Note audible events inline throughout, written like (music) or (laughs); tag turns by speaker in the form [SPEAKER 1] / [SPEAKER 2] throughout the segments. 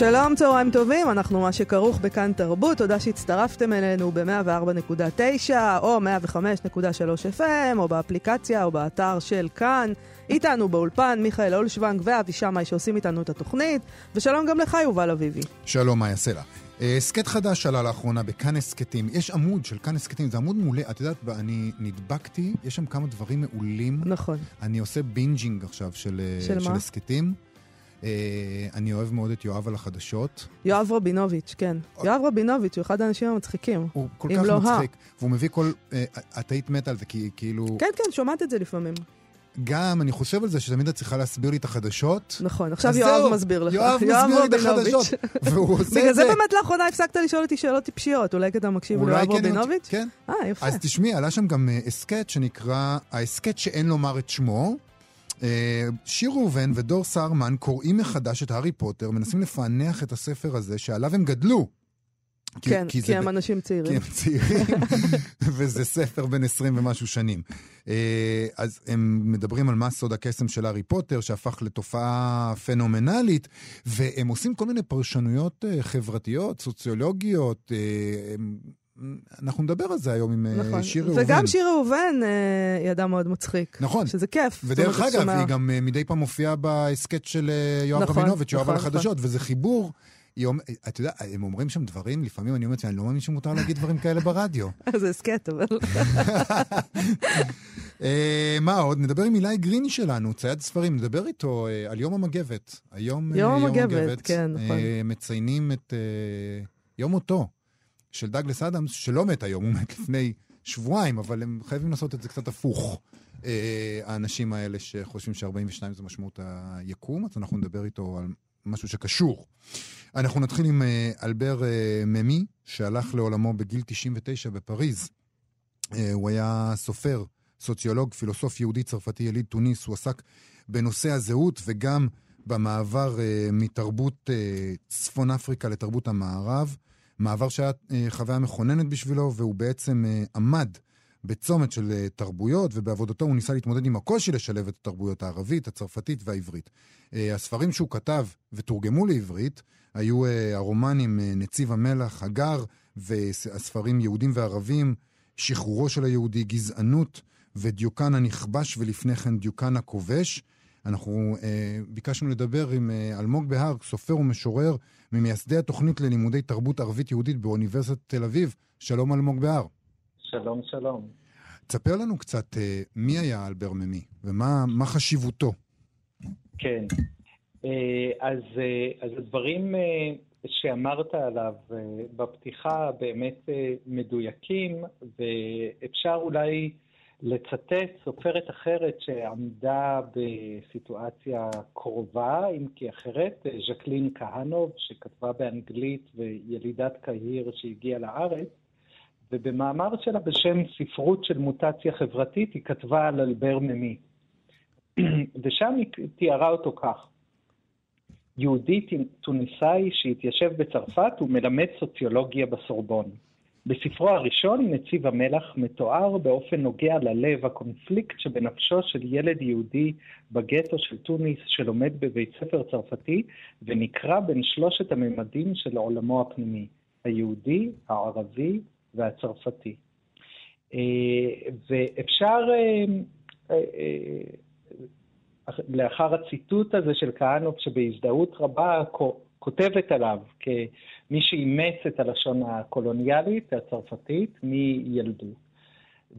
[SPEAKER 1] שלום, צהריים טובים, אנחנו מה שכרוך בכאן תרבות, תודה שהצטרפתם אלינו ב-104.9 או 105.3 FM או באפליקציה או באתר של כאן. איתנו באולפן מיכאל אולשוונג ואבי שמאי שעושים איתנו את התוכנית, ושלום גם לך יובל אביבי.
[SPEAKER 2] שלום, מה יעשה לה? הסכת חדש עלה לאחרונה בכאן הסכתים. יש עמוד של כאן הסכתים, זה עמוד מעולה. את יודעת, אני נדבקתי, יש שם כמה דברים מעולים.
[SPEAKER 1] נכון.
[SPEAKER 2] אני עושה binging עכשיו של,
[SPEAKER 1] אה, של, של
[SPEAKER 2] הסכתים. אה, אני אוהב מאוד את יואב על החדשות.
[SPEAKER 1] יואב רבינוביץ', כן. אה, יואב רבינוביץ' הוא אחד האנשים המצחיקים.
[SPEAKER 2] הוא כל כך לא מצחיק, והוא מביא כל... Uh, את היית מתה על זה, כי כאילו...
[SPEAKER 1] כן, כן, שומעת את זה לפעמים.
[SPEAKER 2] גם, אני חושב על זה שתמיד את צריכה להסביר לי את החדשות.
[SPEAKER 1] נכון, עכשיו יואב זהו, מסביר לך.
[SPEAKER 2] יואב מסביר לי את החדשות, והוא עושה את זה.
[SPEAKER 1] בגלל זה באמת לאחרונה הפסקת לשאול אותי שאלות טיפשיות, אולי כי אתה מקשיב ליואב כן רבינוביץ'?
[SPEAKER 2] כן.
[SPEAKER 1] אה, יפה.
[SPEAKER 2] אז תשמעי, עלה שם גם הסכת שנקרא, ההסכת שאין לומר את שמו. אה, שיר ראובן ודור סהרמן קוראים מחדש את הארי פוטר, מנסים לפענח את הספר הזה שעליו הם גדלו.
[SPEAKER 1] כן, כי, כי הם ב... אנשים צעירים.
[SPEAKER 2] כי הם צעירים, (laughs) וזה ספר בן 20 ומשהו שנים. אה, אז הם מדברים על מה סוד הקסם של הארי פוטר, שהפך לתופעה פנומנלית, והם עושים כל מיני פרשנויות אה, חברתיות, סוציולוגיות, הם אנחנו נדבר על זה היום עם אה, נכון. שיר ראובן.
[SPEAKER 1] וגם שיר ראובן אה, היא אדם מאוד מצחיק.
[SPEAKER 2] נכון.
[SPEAKER 1] שזה כיף.
[SPEAKER 2] ודרך אגב, שומע... היא גם אה, מדי פעם מופיעה בהסכת של יואב נכון, רבינוביץ', יואב נכון, על החדשות, נכון. וזה חיבור. אתה יודע, הם אומרים שם דברים, לפעמים אני אומר, אני לא מאמין שמותר להגיד דברים כאלה ברדיו. (laughs)
[SPEAKER 1] זה הסכת, אבל... (laughs)
[SPEAKER 2] מה עוד? נדבר עם אילי גריני שלנו, צייד ספרים, נדבר איתו על יום המגבת.
[SPEAKER 1] היום יום המגבת, כן, נכון.
[SPEAKER 2] מציינים את יום מותו של דאגלס אדמס, שלא מת היום, הוא מת לפני שבועיים, אבל הם חייבים לעשות את זה קצת הפוך. אה, האנשים האלה שחושבים ש-42 זה משמעות היקום, אז אנחנו נדבר איתו על משהו שקשור. אנחנו נתחיל עם אה, אלבר אה, ממי, שהלך לעולמו בגיל 99 בפריז. הוא היה סופר, סוציולוג, פילוסוף יהודי צרפתי יליד תוניס, הוא עסק בנושא הזהות וגם במעבר מתרבות צפון אפריקה לתרבות המערב. מעבר שהיה אה, חוויה מכוננת בשבילו, והוא בעצם אה, עמד בצומת של אה, תרבויות, ובעבודתו הוא ניסה להתמודד עם הקושי לשלב את התרבויות הערבית, הצרפתית והעברית. הספרים שהוא כתב ותורגמו לעברית היו הרומנים נציב המלח, הגר, והספרים יהודים וערבים, שחרורו של היהודי, גזענות ודיוקן הנכבש ולפני כן דיוקן הכובש. אנחנו אה, ביקשנו לדבר עם אה, אלמוג בהר, סופר ומשורר, ממייסדי התוכנית ללימודי תרבות ערבית יהודית באוניברסיטת תל אביב. שלום אלמוג בהר.
[SPEAKER 3] שלום, שלום.
[SPEAKER 2] תספר לנו קצת אה, מי היה אלבר ממי ומה חשיבותו.
[SPEAKER 3] כן. אה, אז, אה, אז הדברים שאמרת עליו בפתיחה באמת מדויקים, ואפשר אולי... לצטט סופרת אחרת שעמדה בסיטואציה קרובה, אם כי אחרת, ז'קלין כהנוב, שכתבה באנגלית וילידת קהיר שהגיעה לארץ, ובמאמר שלה בשם ספרות של מוטציה חברתית, היא כתבה על אלבר ממי. (clears throat) ושם היא תיארה אותו כך: יהודי טוניסאי שהתיישב בצרפת ומלמד סוציולוגיה בסורבון. בספרו הראשון, נציב המלח, מתואר באופן נוגע ללב הקונפליקט שבנפשו של ילד יהודי בגטו של טוניס שלומד בבית ספר צרפתי ונקרא בין שלושת הממדים של עולמו הפנימי, היהודי, הערבי והצרפתי. אה, ואפשר, אה, אה, לאחר הציטוט הזה של כהנוב שבהזדהות רבה כותבת עליו כמי שאימץ את הלשון הקולוניאלית הצרפתית מילדות.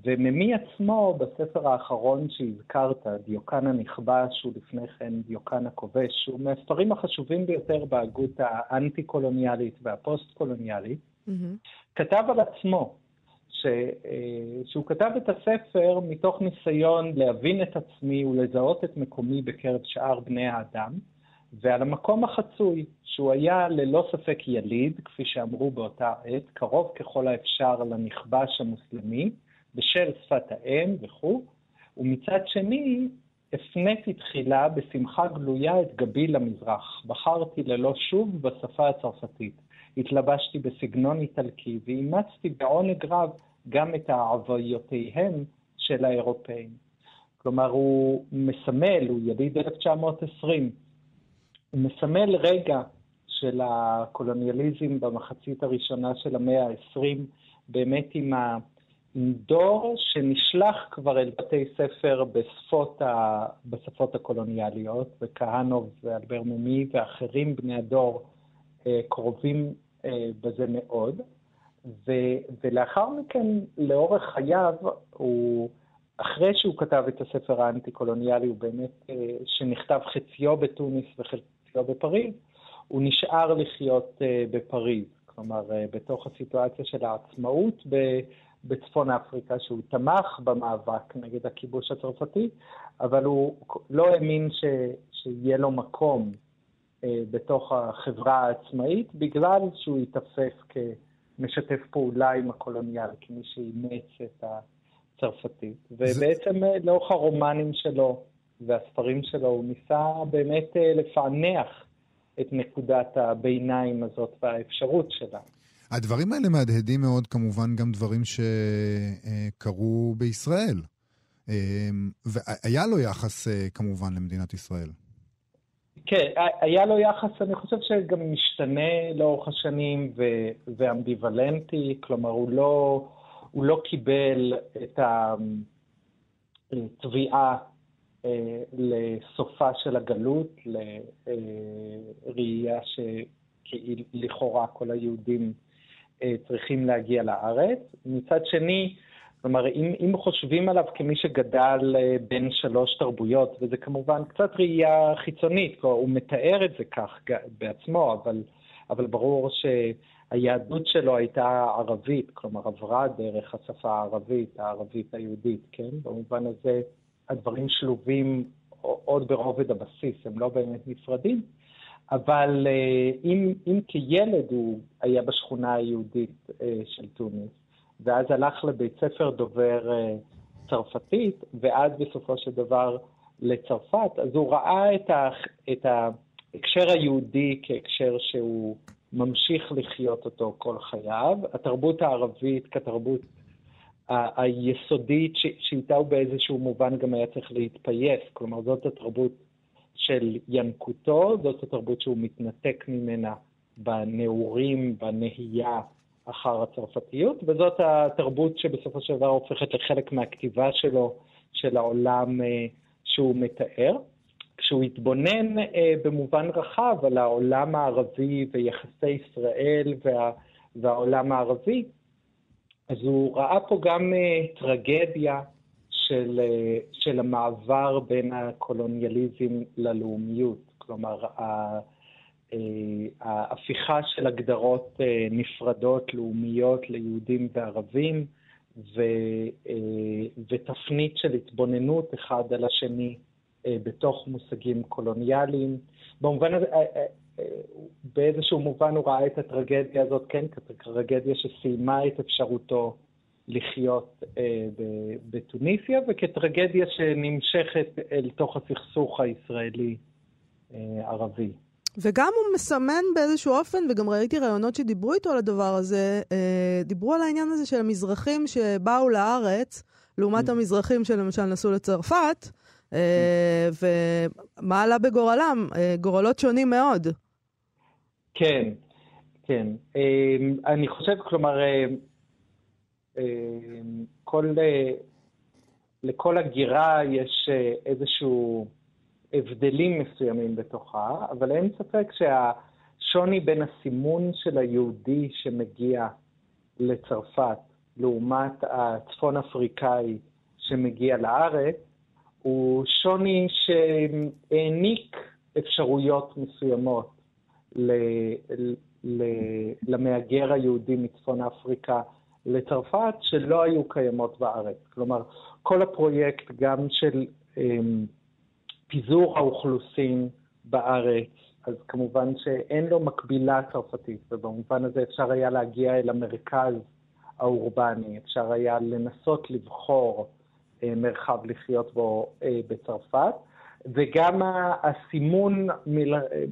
[SPEAKER 3] וממי עצמו, בספר האחרון שהזכרת, דיוקן הנכבש, ולפני כן דיוקן הכובש, הוא מהספרים החשובים ביותר בהגות האנטי-קולוניאלית והפוסט-קולוניאלית, mm-hmm. כתב על עצמו, ש, אה, שהוא כתב את הספר מתוך ניסיון להבין את עצמי ולזהות את מקומי בקרב שאר בני האדם, ועל המקום החצוי, שהוא היה ללא ספק יליד, כפי שאמרו באותה עת, קרוב ככל האפשר לנכבש המוסלמי, בשל שפת האם וכו', ומצד שני, הפניתי תחילה בשמחה גלויה את גבי למזרח. בחרתי ללא שוב בשפה הצרפתית. התלבשתי בסגנון איטלקי ואימצתי בעונג רב גם את העוויותיהם של האירופאים. כלומר, הוא מסמל, הוא יליד 1920, הוא מסמל רגע של הקולוניאליזם במחצית הראשונה של המאה ה-20, באמת עם, ה... עם דור שנשלח כבר אל בתי ספר בשפות, ה... בשפות הקולוניאליות, וכהנוב ואלבר ממי ואחרים בני הדור אה, קרובים אה, בזה מאוד. ו... ולאחר מכן, לאורך חייו, הוא... אחרי שהוא כתב את הספר האנטי-קולוניאלי, הוא באמת, אה, שנכתב חציו בתוניס וחציו בפריז, הוא נשאר לחיות אה, בפריז. כלומר, אה, בתוך הסיטואציה של העצמאות בצפון אפריקה, שהוא תמך במאבק נגד הכיבוש הצרפתי, אבל הוא לא האמין ש, שיהיה לו מקום בתוך החברה העצמאית, בגלל שהוא ייתפס כמשתף פעולה עם הקולוניאל, כמי שאימץ את ה... צרפתית, ובעצם זה... לאורך הרומנים שלו והספרים שלו הוא ניסה באמת אה, לפענח את נקודת הביניים הזאת והאפשרות שלה.
[SPEAKER 2] הדברים האלה מהדהדים מאוד כמובן גם דברים שקרו בישראל. אה, והיה לו יחס אה, כמובן למדינת ישראל.
[SPEAKER 3] כן, היה לו יחס, אני חושב שגם משתנה לאורך השנים ואמביוולנטי, כלומר הוא לא... הוא לא קיבל את התביעה אה, לסופה של הגלות, לראייה שלכאורה כל היהודים אה, צריכים להגיע לארץ. מצד שני, כלומר, אם, אם חושבים עליו כמי שגדל אה, בין שלוש תרבויות, וזה כמובן קצת ראייה חיצונית, כלומר, הוא מתאר את זה כך בעצמו, אבל, אבל ברור ש... היהדות שלו הייתה ערבית, כלומר עברה דרך השפה הערבית, הערבית היהודית, כן? במובן הזה הדברים שלובים עוד ברובד הבסיס, הם לא באמת נפרדים, אבל אה, אם, אם כילד הוא היה בשכונה היהודית אה, של תוניס, ואז הלך לבית ספר דובר אה, צרפתית, ואז בסופו של דבר לצרפת, אז הוא ראה את, ה, את ההקשר היהודי כהקשר שהוא ממשיך לחיות אותו כל חייו. התרבות הערבית כתרבות ה- היסודית ש- שאיתה הוא באיזשהו מובן גם היה צריך להתפייס, כלומר זאת התרבות של ינקותו, זאת התרבות שהוא מתנתק ממנה בנעורים, בנהייה אחר הצרפתיות, וזאת התרבות שבסופו של דבר הופכת לחלק מהכתיבה שלו, של העולם אה, שהוא מתאר. כשהוא התבונן אה, במובן רחב על העולם הערבי ויחסי ישראל וה, והעולם הערבי, אז הוא ראה פה גם אה, טרגדיה של, אה, של המעבר בין הקולוניאליזם ללאומיות. כלומר, אה, ההפיכה של הגדרות אה, נפרדות, לאומיות, ליהודים וערבים, ו, אה, ותפנית של התבוננות אחד על השני אה, בתוך מושגים קולוניאליים. במובן הזה, באיזשהו מובן הוא ראה את הטרגדיה הזאת, כן, כטרגדיה שסיימה את אפשרותו לחיות בתוניסיה, וכטרגדיה שנמשכת אל תוך הסכסוך הישראלי-ערבי.
[SPEAKER 1] וגם הוא מסמן באיזשהו אופן, וגם ראיתי ראיונות שדיברו איתו על הדבר הזה, דיברו על העניין הזה של המזרחים שבאו לארץ, לעומת mm. המזרחים שלמשל נסעו לצרפת, אה, ומה עלה בגורלם? אה, גורלות שונים מאוד.
[SPEAKER 3] כן, כן. אה, אני חושב, כלומר, כל, לכל הגירה יש איזשהו הבדלים מסוימים בתוכה, אבל אין ספק שהשוני בין הסימון של היהודי שמגיע לצרפת לעומת הצפון אפריקאי שמגיע לארץ, הוא שוני שהעניק אפשרויות מסוימות ל, ל, למהגר היהודי מצפון אפריקה לצרפת, שלא היו קיימות בארץ. כלומר, כל הפרויקט, גם של um, פיזור האוכלוסין בארץ, אז כמובן שאין לו מקבילה צרפתית, ובמובן הזה אפשר היה להגיע אל המרכז האורבני, אפשר היה לנסות לבחור מרחב לחיות בו אה, בצרפת, וגם הסימון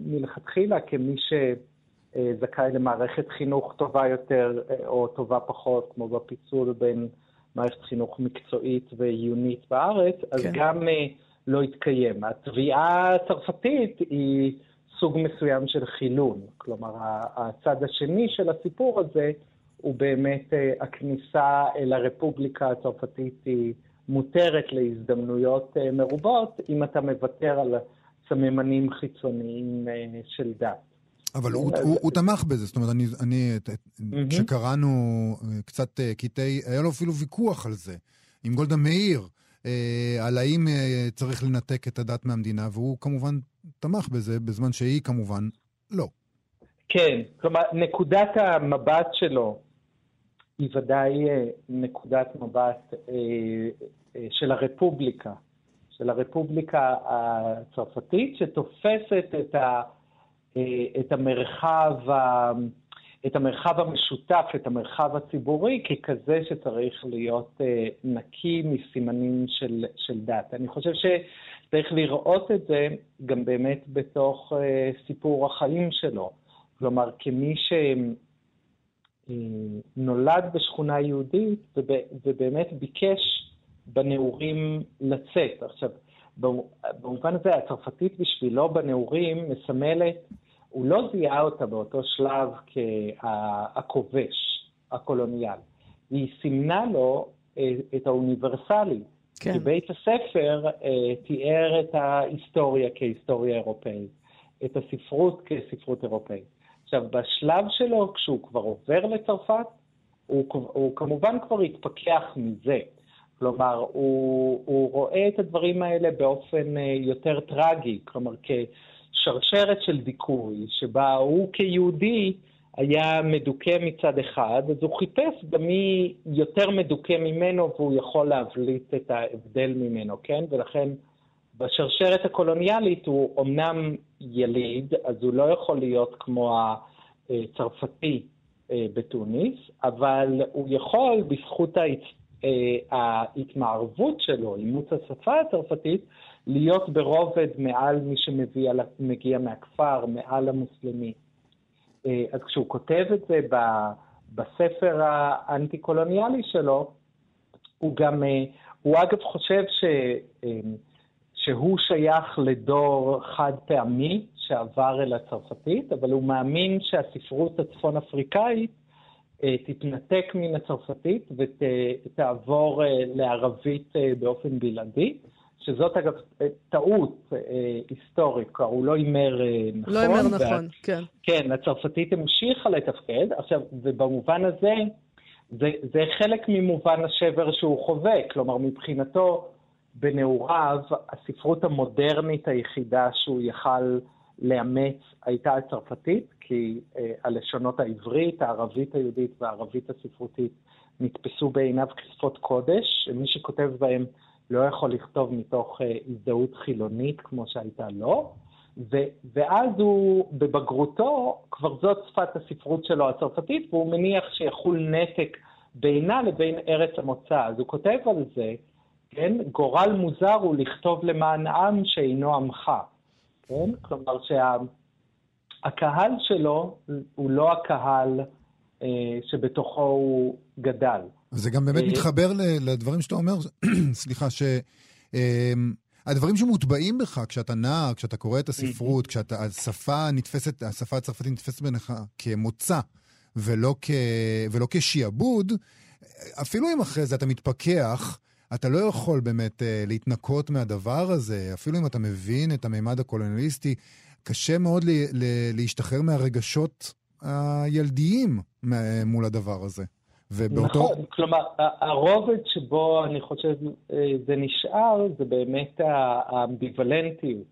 [SPEAKER 3] מלכתחילה כמי שזכאי למערכת חינוך טובה יותר או טובה פחות, כמו בפיצול בין מערכת חינוך מקצועית ועיונית בארץ, אז כן. גם לא התקיים. התביעה הצרפתית היא סוג מסוים של חילון, כלומר הצד השני של הסיפור הזה הוא באמת הכניסה אל הרפובליקה הצרפתית היא מותרת להזדמנויות אה, מרובות, אם אתה מוותר על סממנים חיצוניים אה, של דת.
[SPEAKER 2] אבל הוא, הוא, הוא תמך בזה, זאת אומרת, אני, אני mm-hmm. כשקראנו אה, קצת קטעי, היה לו אפילו ויכוח על זה, עם גולדה מאיר, על האם צריך לנתק את הדת מהמדינה, והוא כמובן תמך בזה, בזמן שהיא כמובן לא.
[SPEAKER 3] כן, כלומר, נקודת המבט שלו היא ודאי נקודת מבט אה, של הרפובליקה, של הרפובליקה הצרפתית, שתופסת את, ה, אה, את, המרחב, את המרחב המשותף, את המרחב הציבורי, ככזה שצריך להיות אה, נקי מסימנים של, של דת. אני חושב שצריך לראות את זה גם באמת בתוך סיפור החיים שלו. כלומר, כמי שנולד בשכונה יהודית ובאמת ביקש בנעורים לצאת. עכשיו, במובן הזה הצרפתית בשבילו בנעורים מסמלת, הוא לא זיהה אותה באותו שלב כהכובש, הקולוניאל. היא סימנה לו אה, את האוניברסלי. כן. כי בית הספר אה, תיאר את ההיסטוריה כהיסטוריה אירופאית, את הספרות כספרות אירופאית. עכשיו, בשלב שלו, כשהוא כבר עובר לצרפת, הוא, הוא כמובן כבר התפכח מזה. כלומר, הוא, הוא רואה את הדברים האלה באופן אה, יותר טרגי, כלומר, כשרשרת של דיכוי, שבה הוא כיהודי היה מדוכא מצד אחד, אז הוא חיפש גם מי יותר מדוכא ממנו והוא יכול להבליט את ההבדל ממנו, כן? ולכן בשרשרת הקולוניאלית הוא אמנם יליד, אז הוא לא יכול להיות כמו הצרפתי אה, בתוניס, אבל הוא יכול, בזכות אה, ההתמערבות שלו, אימוץ השפה הצרפתית, להיות ברובד מעל מי שמגיע מהכפר, מעל המוסלמי. אה, אז כשהוא כותב את זה בספר האנטי-קולוניאלי שלו, הוא גם, אה, הוא אגב חושב ש, שהוא שייך לדור חד פעמי שעבר אל הצרפתית, אבל הוא מאמין שהספרות הצפון-אפריקאית אה, תתנתק מן הצרפתית ותעבור אה, לערבית אה, באופן בלעדי, שזאת אגב טעות היסטורית, כלומר הוא לא הימר נכון.
[SPEAKER 1] לא הימר נכון, כן.
[SPEAKER 3] כן, הצרפתית המשיכה לתפקד. עכשיו, ובמובן הזה, זה, זה חלק ממובן השבר שהוא חווה, כלומר מבחינתו, בנעוריו, הספרות המודרנית היחידה שהוא יכל לאמץ הייתה הצרפתית, כי אה, הלשונות העברית, הערבית היהודית והערבית הספרותית נתפסו בעיניו כשפות קודש, שמי שכותב בהם לא יכול לכתוב מתוך אה, הזדהות חילונית כמו שהייתה לו, ו- ואז הוא, בבגרותו, כבר זאת שפת הספרות שלו הצרפתית, והוא מניח שיחול נתק בינה לבין ארץ המוצא. אז הוא כותב על זה, כן? גורל מוזר הוא לכתוב למען עם שאינו עמך. כן? כלומר שהקהל שה... שלו הוא לא הקהל אה, שבתוכו הוא גדל.
[SPEAKER 2] זה גם באמת אה... מתחבר לדברים שאתה אומר, (clears throat) סליחה, ש... אה, הדברים שמוטבעים בך כשאתה נער, כשאתה קורא את הספרות, כשאתה, השפה נתפסת, השפה הצרפתית נתפסת בך כמוצא ולא, כ, ולא כשיעבוד, אפילו אם אחרי זה אתה מתפכח, אתה לא יכול באמת uh, להתנקות מהדבר הזה, אפילו אם אתה מבין את הממד הקולוניאליסטי, קשה מאוד לי, לי, להשתחרר מהרגשות הילדיים מול הדבר הזה.
[SPEAKER 3] ובאותו... נכון, כלומר, הרובד שבו אני חושב אה, זה נשאר, זה באמת האמביוולנטיות,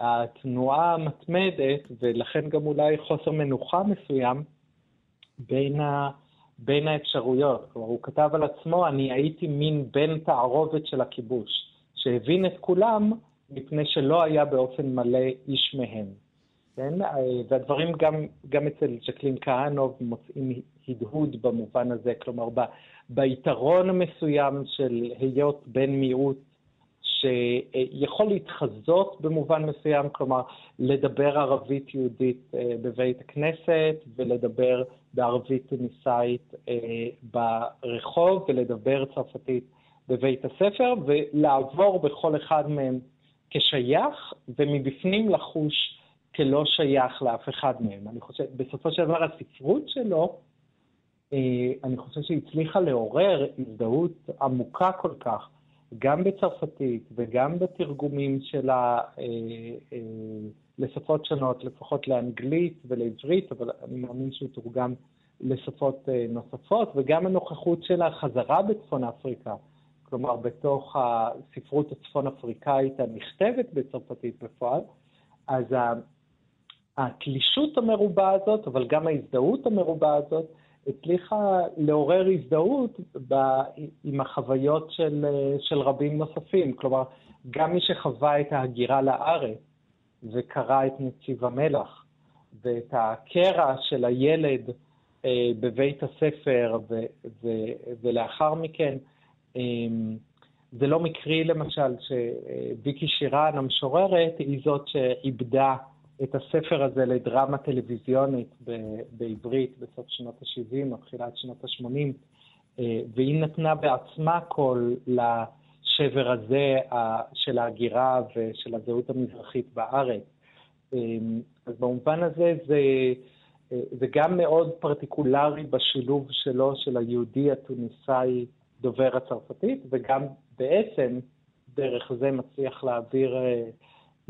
[SPEAKER 3] התנועה המתמדת, ולכן גם אולי חוסר מנוחה מסוים בין ה... בין האפשרויות. כלומר, הוא כתב על עצמו, אני הייתי מין בן תערובת של הכיבוש, שהבין את כולם מפני שלא היה באופן מלא איש מהם. כן? והדברים גם, גם אצל ז'קלין כהנוב מוצאים הדהוד במובן הזה, כלומר, ב, ביתרון המסוים של היות בן מיעוט שיכול להתחזות במובן מסוים, כלומר, לדבר ערבית יהודית אה, בבית הכנסת ולדבר בערבית טוניסאית אה, ברחוב ולדבר צרפתית בבית הספר ולעבור בכל אחד מהם כשייך ומבפנים לחוש כלא שייך לאף אחד מהם. אני חושב, בסופו של דבר הספרות שלו, אה, אני חושב שהיא הצליחה לעורר הזדהות עמוקה כל כך גם בצרפתית וגם בתרגומים שלה אה, אה, לשפות שונות, לפחות לאנגלית ולעברית, אבל אני מאמין שהוא תורגם לשפות אה, נוספות, וגם הנוכחות שלה חזרה בצפון אפריקה, כלומר בתוך הספרות הצפון אפריקאית הנכתבת בצרפתית בפועל, אז התלישות המרובה הזאת, אבל גם ההזדהות המרובה הזאת, הצליחה לעורר הזדהות ב, עם החוויות של, של רבים נוספים. כלומר, גם מי שחווה את ההגירה לארץ וקרא את נציב המלח, ואת הקרע של הילד אה, בבית הספר, ו, ו, ולאחר מכן, אה, זה לא מקרי למשל שוויקי שירן המשוררת היא זאת שאיבדה את הספר הזה לדרמה טלוויזיונית בעברית בסוף שנות ה-70 או תחילת שנות ה-80, אה, והיא נתנה בעצמה קול לשבר הזה של ההגירה ושל הזהות המזרחית בארץ. אה, אז במובן הזה זה, אה, זה גם מאוד פרטיקולרי בשילוב שלו, של היהודי התוניסאי דובר הצרפתית, וגם בעצם דרך זה מצליח להעביר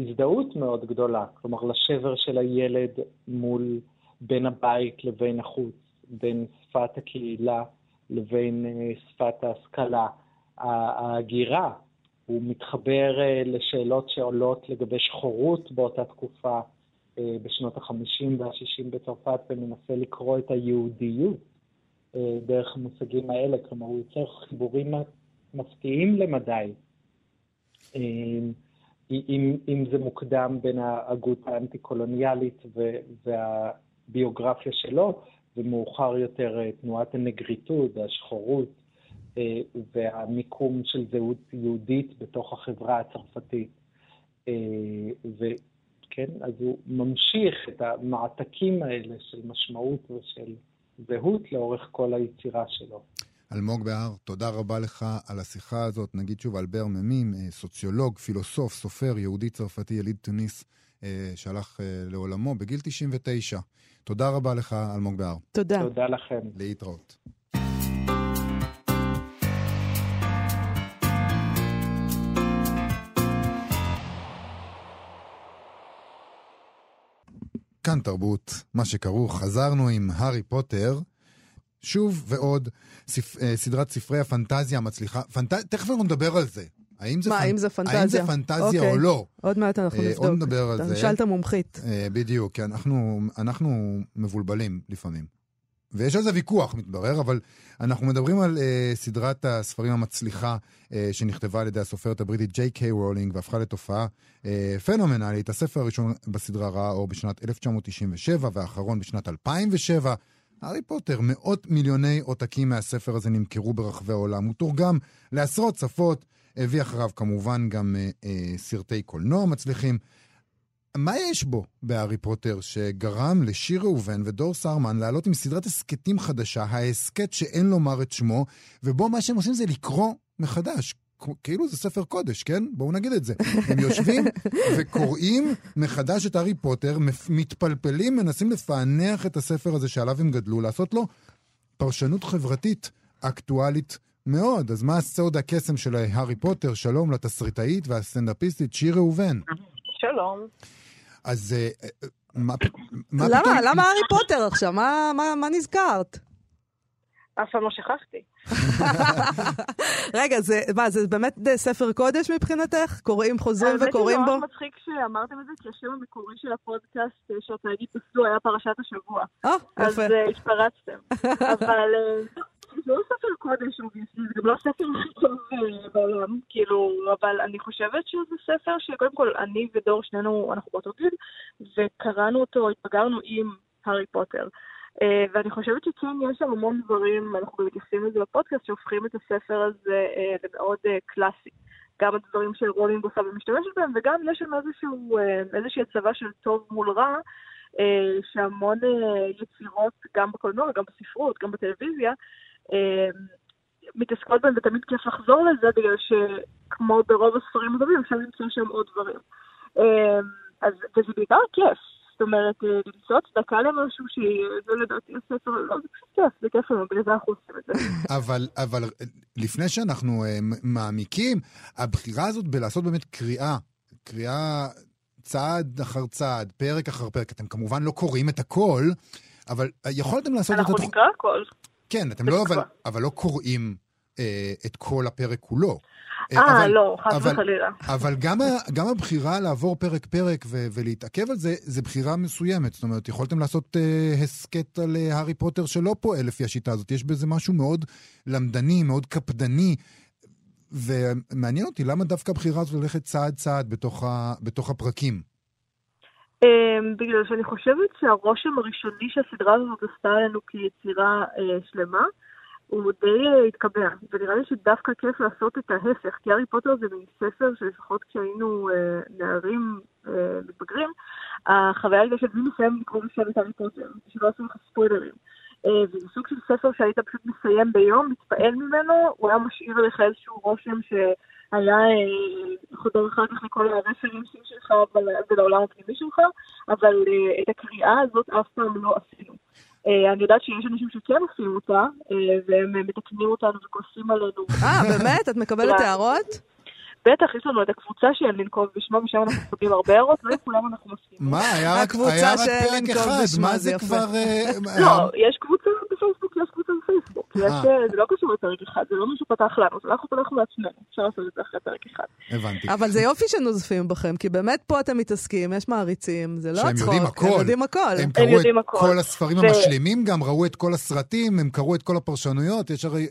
[SPEAKER 3] הזדהות מאוד גדולה, כלומר לשבר של הילד מול בין הבית לבין החוץ, בין שפת הקהילה לבין אה, שפת ההשכלה. ההגירה, הוא מתחבר אה, לשאלות שעולות לגבי שחורות באותה תקופה אה, בשנות ה-50 וה-60 בצרפת ומנסה לקרוא את היהודיות דרך המושגים האלה, כלומר הוא יוצר חיבורים מפתיעים למדי. אם, אם זה מוקדם בין ההגות האנטי-קולוניאלית והביוגרפיה שלו, ומאוחר יותר אה, תנועת הנגריטוד, השחורות, אה, והמיקום של זהות יהודית בתוך החברה הצרפתית. אה, וכן, אז הוא ממשיך את המעתקים האלה של משמעות ושל זהות לאורך כל היצירה שלו.
[SPEAKER 2] אלמוג בהר, תודה רבה לך על השיחה הזאת. נגיד שוב, אלבר ממים, אה, סוציולוג, פילוסוף, סופר, יהודי צרפתי, יליד טוניס, אה, שהלך אה, לעולמו בגיל 99. תודה רבה לך, אלמוג בהר.
[SPEAKER 1] תודה.
[SPEAKER 3] תודה לכם.
[SPEAKER 2] להתראות. כאן תרבות, מה שכרוך, חזרנו עם הארי פוטר. שוב ועוד ספ... אה, סדרת ספרי הפנטזיה המצליחה. פנט... תכף אנחנו נדבר על זה.
[SPEAKER 1] האם זה, מה, פנ... האם זה פנטזיה?
[SPEAKER 2] האם זה פנטזיה
[SPEAKER 1] אוקיי.
[SPEAKER 2] או לא?
[SPEAKER 1] עוד מעט אנחנו נבדוק.
[SPEAKER 2] עוד נדבר על זה.
[SPEAKER 1] נשאל את המומחית.
[SPEAKER 2] בדיוק, כי אנחנו, אנחנו מבולבלים לפעמים. ויש על זה ויכוח, מתברר, אבל אנחנו מדברים על אה, סדרת הספרים המצליחה אה, שנכתבה על ידי הסופרת הבריטית ג'יי קיי רולינג והפכה לתופעה uh, פנומנלית. הספר הראשון בסדרה ראה אור בשנת 1997 והאחרון בשנת 2007. הארי פוטר, מאות מיליוני עותקים מהספר הזה נמכרו ברחבי העולם. הוא תורגם לעשרות שפות, הביא אחריו כמובן גם אה, אה, סרטי קולנוע מצליחים. מה יש בו בהארי פוטר שגרם לשיר ראובן ודור סרמן לעלות עם סדרת הסכתים חדשה, ההסכת שאין לומר את שמו, ובו מה שהם עושים זה לקרוא מחדש כאילו זה ספר קודש, כן? בואו נגיד את זה. הם יושבים (laughs) וקוראים מחדש את הארי פוטר, מתפלפלים, מנסים לפענח את הספר הזה שעליו הם גדלו, לעשות לו פרשנות חברתית אקטואלית מאוד. אז מה הסוד הקסם של הארי פוטר? שלום לתסריטאית והסטנדאפיסטית שיר ראובן.
[SPEAKER 4] שלום.
[SPEAKER 2] אז אה, אה, מה,
[SPEAKER 1] מה למה, פתאום... למה הארי פוטר עכשיו? מה, מה, מה נזכרת?
[SPEAKER 4] אף פעם לא שכחתי.
[SPEAKER 1] רגע, זה, מה, זה באמת ספר קודש מבחינתך? קוראים, חוזרים וקוראים בו?
[SPEAKER 4] האמת היא נורא מצחיק שאמרתם את זה, כי השם המקורי של הפודקאסט של תאגיד פסלו היה פרשת השבוע.
[SPEAKER 1] אה, יפה.
[SPEAKER 4] אז התפרצתם. אבל זה לא ספר קודש, זה גם לא הספר הכי טוב בעולם, כאילו, אבל אני חושבת שזה ספר שקודם כל אני ודור, שנינו, אנחנו באותו גיל, וקראנו אותו, התבגרנו עם הארי פוטר. אה, ואני חושבת שכן, יש שם המון דברים, אנחנו מתייחסים לזה בפודקאסט, שהופכים את הספר הזה אה, למאוד אה, קלאסי. גם הדברים שרולינג עושה ומשתמשת בהם, וגם יש שם איזשהו, איזושהי הצבה של טוב מול רע, שהמון יצירות, גם בקולנוע, גם בספרות, גם בטלוויזיה, מתעסקות בהם, ותמיד כיף לחזור לזה, בגלל שכמו ברוב הספרים הטובים, אפשר למצוא שם עוד דברים. אז, וזה בעיקר כיף. זאת אומרת, אה, למצוא הצדקה למשהו שזה לדעתי הספר, לא, זה פשוט כיף, זה כיף לנו, בגלל זה אנחנו עושים את זה.
[SPEAKER 2] אבל, אבל לפני שאנחנו uh, מעמיקים, הבחירה הזאת בלעשות באמת קריאה, קריאה צעד אחר צעד, פרק אחר פרק, אתם כמובן לא קוראים את הכל, אבל יכולתם לעשות
[SPEAKER 4] את זה... אנחנו נקרא הכל.
[SPEAKER 2] כן, אתם לא, אבל, אבל לא קוראים אה, את כל הפרק כולו.
[SPEAKER 4] אה, לא, חס וחלילה.
[SPEAKER 2] אבל גם, גם הבחירה לעבור פרק-פרק ו- ולהתעכב על זה, זה בחירה מסוימת. זאת אומרת, יכולתם לעשות אה, הסכת על אה, הארי פוטר שלא פועל לפי השיטה הזאת. יש בזה משהו מאוד למדני, מאוד קפדני. ומעניין אותי, למה דווקא הבחירה הזאת ללכת צעד-צעד בתוך, ה- בתוך הפרקים?
[SPEAKER 4] Um, בגלל שאני חושבת שהרושם הראשוני שהסדרה הזאת עשתה עלינו כיצירה uh, שלמה, הוא די אה, התקבע, ונראה לי שדווקא כיף לעשות את ההפך, כי הארי פוטר זה מין ספר שלפחות כשהיינו אה, נערים אה, מתבגרים, החוויה הייתה מי מסיים לקרוא בשם את הארי פוטר, שלא עשו לך ספוילרים. אה, וזה סוג של ספר שהיית פשוט מסיים ביום, מתפעל ממנו, הוא היה משאיר לך איזשהו רושם שהיה אה, חודר אחר כך לכל הרפרנסים שלך ולעולם הפנימי שלך, אבל אה, את הקריאה הזאת אף פעם לא עשינו. אה, אני יודעת שיש אנשים שכן עושים אותה, אה, והם מתקנים אותנו וכועסים עלינו.
[SPEAKER 1] אה, באמת? את מקבלת הערות?
[SPEAKER 4] בטח, יש לנו את הקבוצה של לנקוב בשמה, ושם אנחנו מקבלים הרבה הערות, לא לכולם אנחנו מסכימים.
[SPEAKER 2] מה, היה רק פרק אחד, מה זה כבר...
[SPEAKER 4] אה, (laughs) לא, יש קבוצה בפייסבוק, יש קבוצה בפייסבוק. זה לא קשור לפרק אחד, זה לא מישהו פתח לנו, זה אנחנו פתחנו לעצמנו, אפשר לעשות את זה אחרי פרק אחד.
[SPEAKER 2] הבנתי.
[SPEAKER 1] אבל זה יופי שנוזפים בכם, כי באמת פה אתם מתעסקים, יש מעריצים, זה לא הצחוק.
[SPEAKER 2] הכל.
[SPEAKER 1] הם יודעים הכל.
[SPEAKER 2] הם קראו את כל הספרים המשלימים גם, ראו את כל הסרטים, הם קראו את כל הפרשנויות, יש הרי...